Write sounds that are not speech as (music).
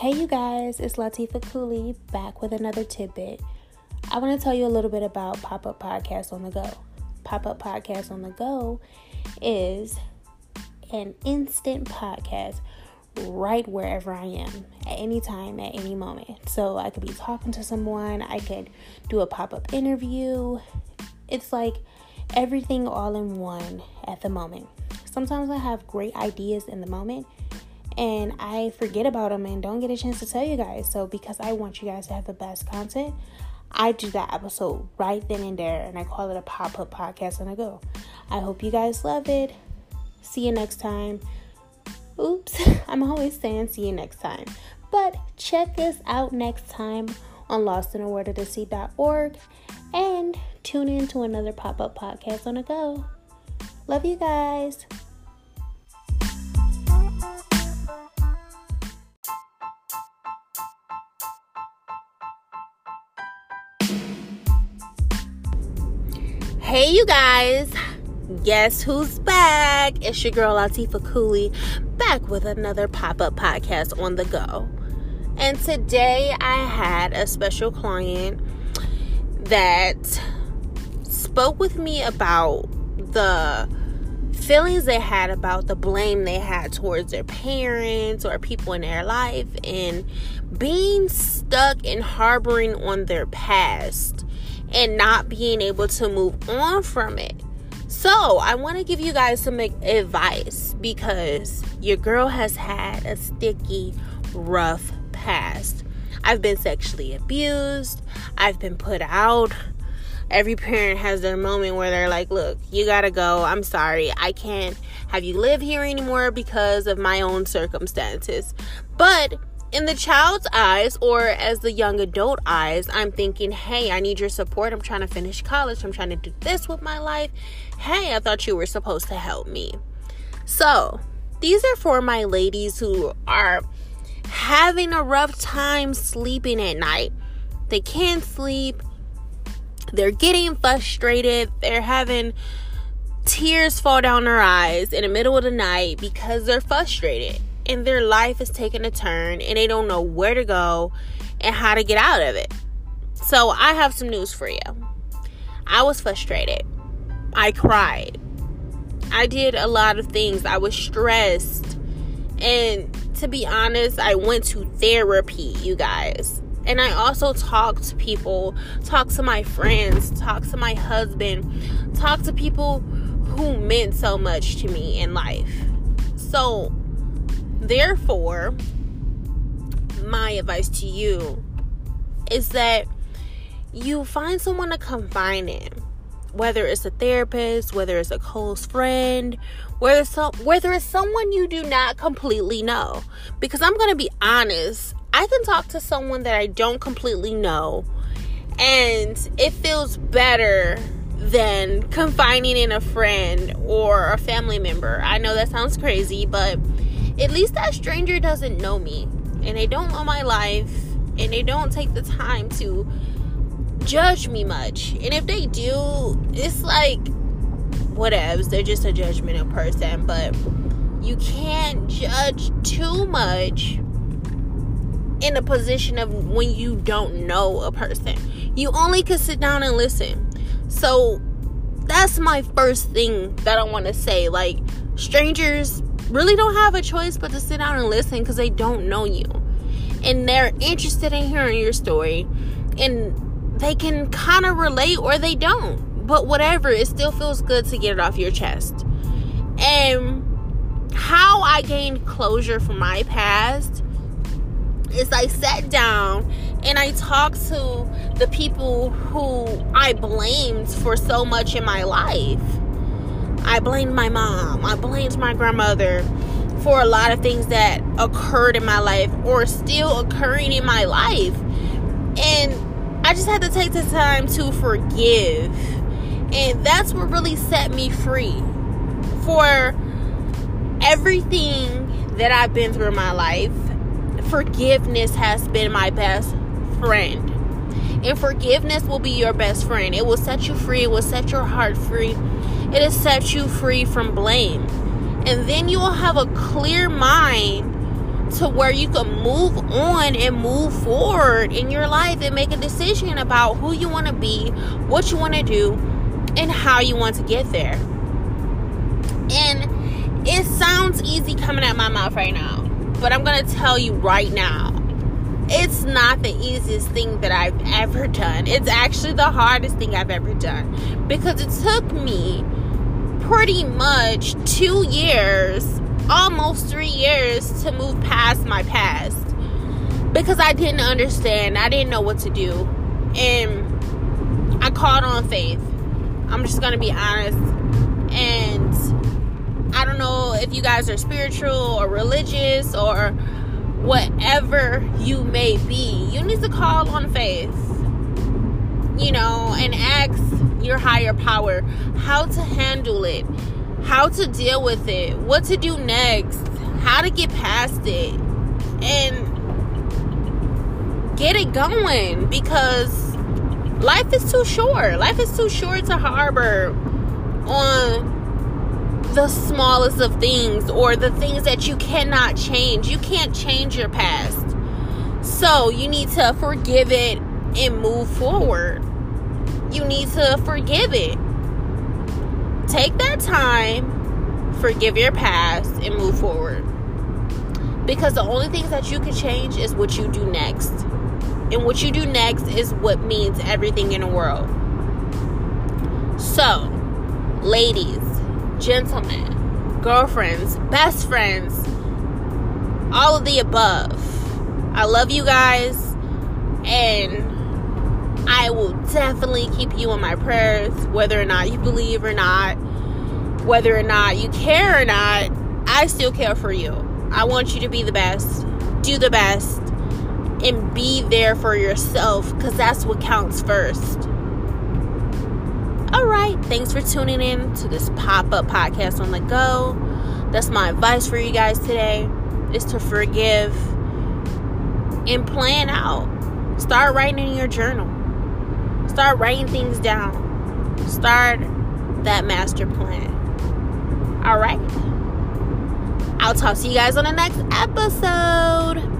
Hey, you guys, it's Latifa Cooley back with another tidbit. I want to tell you a little bit about Pop Up Podcast on the Go. Pop Up Podcast on the Go is an instant podcast right wherever I am at any time, at any moment. So I could be talking to someone, I could do a pop up interview. It's like everything all in one at the moment. Sometimes I have great ideas in the moment and I forget about them and don't get a chance to tell you guys. So, because I want you guys to have the best content, I do that episode right then and there and I call it a pop up podcast and I go. I hope you guys love it. See you next time. Oops, (laughs) I'm always saying see you next time. But check us out next time on lostinaworldofdeceit.org and tune in to another pop up podcast on the go. Love you guys. Hey, you guys. Guess who's back? It's your girl Latifa Cooley back with another pop up podcast on the go. And today I had a special client that spoke with me about the feelings they had about the blame they had towards their parents or people in their life and being stuck and harboring on their past and not being able to move on from it. So, I want to give you guys some advice because your girl has had a sticky, rough past. I've been sexually abused, I've been put out. Every parent has their moment where they're like, Look, you gotta go. I'm sorry. I can't have you live here anymore because of my own circumstances. But in the child's eyes or as the young adult eyes, I'm thinking, hey, I need your support. I'm trying to finish college. I'm trying to do this with my life. Hey, I thought you were supposed to help me. So, these are for my ladies who are having a rough time sleeping at night. They can't sleep. They're getting frustrated. They're having tears fall down their eyes in the middle of the night because they're frustrated and their life is taking a turn and they don't know where to go and how to get out of it. So, I have some news for you. I was frustrated. I cried. I did a lot of things. I was stressed. And to be honest, I went to therapy, you guys. And I also talked to people, talked to my friends, talked to my husband, talked to people who meant so much to me in life. So, Therefore, my advice to you is that you find someone to confine in, whether it's a therapist, whether it's a close friend, whether some whether it's someone you do not completely know. Because I'm gonna be honest, I can talk to someone that I don't completely know, and it feels better than confining in a friend or a family member. I know that sounds crazy, but at least that stranger doesn't know me and they don't know my life and they don't take the time to judge me much. And if they do, it's like whatevs. They're just a judgmental person, but you can't judge too much in a position of when you don't know a person. You only can sit down and listen. So that's my first thing that I want to say. Like strangers really don't have a choice but to sit down and listen because they don't know you. And they're interested in hearing your story. And they can kind of relate or they don't. But whatever, it still feels good to get it off your chest. And how I gained closure from my past is I sat down and I talked to the people who I blamed for so much in my life I blamed my mom. I blamed my grandmother for a lot of things that occurred in my life or still occurring in my life. And I just had to take the time to forgive. And that's what really set me free for everything that I've been through in my life. Forgiveness has been my best friend. And forgiveness will be your best friend. It will set you free, it will set your heart free it has set you free from blame. And then you will have a clear mind to where you can move on and move forward in your life and make a decision about who you want to be, what you want to do, and how you want to get there. And it sounds easy coming out my mouth right now, but I'm going to tell you right now. It's not the easiest thing that I've ever done. It's actually the hardest thing I've ever done because it took me pretty much two years, almost three years, to move past my past because I didn't understand. I didn't know what to do. And I called on faith. I'm just going to be honest. And I don't know if you guys are spiritual or religious or whatever you may be. You need to call on faith, you know, and ask your higher power how to handle it, how to deal with it, what to do next, how to get past it, and get it going because life is too short. Life is too short to harbor on the smallest of things or the things that you cannot change. You can't change your past. So you need to forgive it and move forward. You need to forgive it. Take that time, forgive your past, and move forward. Because the only things that you can change is what you do next. And what you do next is what means everything in the world. So, ladies, gentlemen, girlfriends, best friends, all of the above. I love you guys, and I will definitely keep you in my prayers, whether or not you believe or not, whether or not you care or not. I still care for you. I want you to be the best, do the best, and be there for yourself because that's what counts first. All right, thanks for tuning in to this pop up podcast on the go. That's my advice for you guys today is to forgive and plan out. Start writing in your journal. Start writing things down. Start that master plan. All right. I'll talk to you guys on the next episode.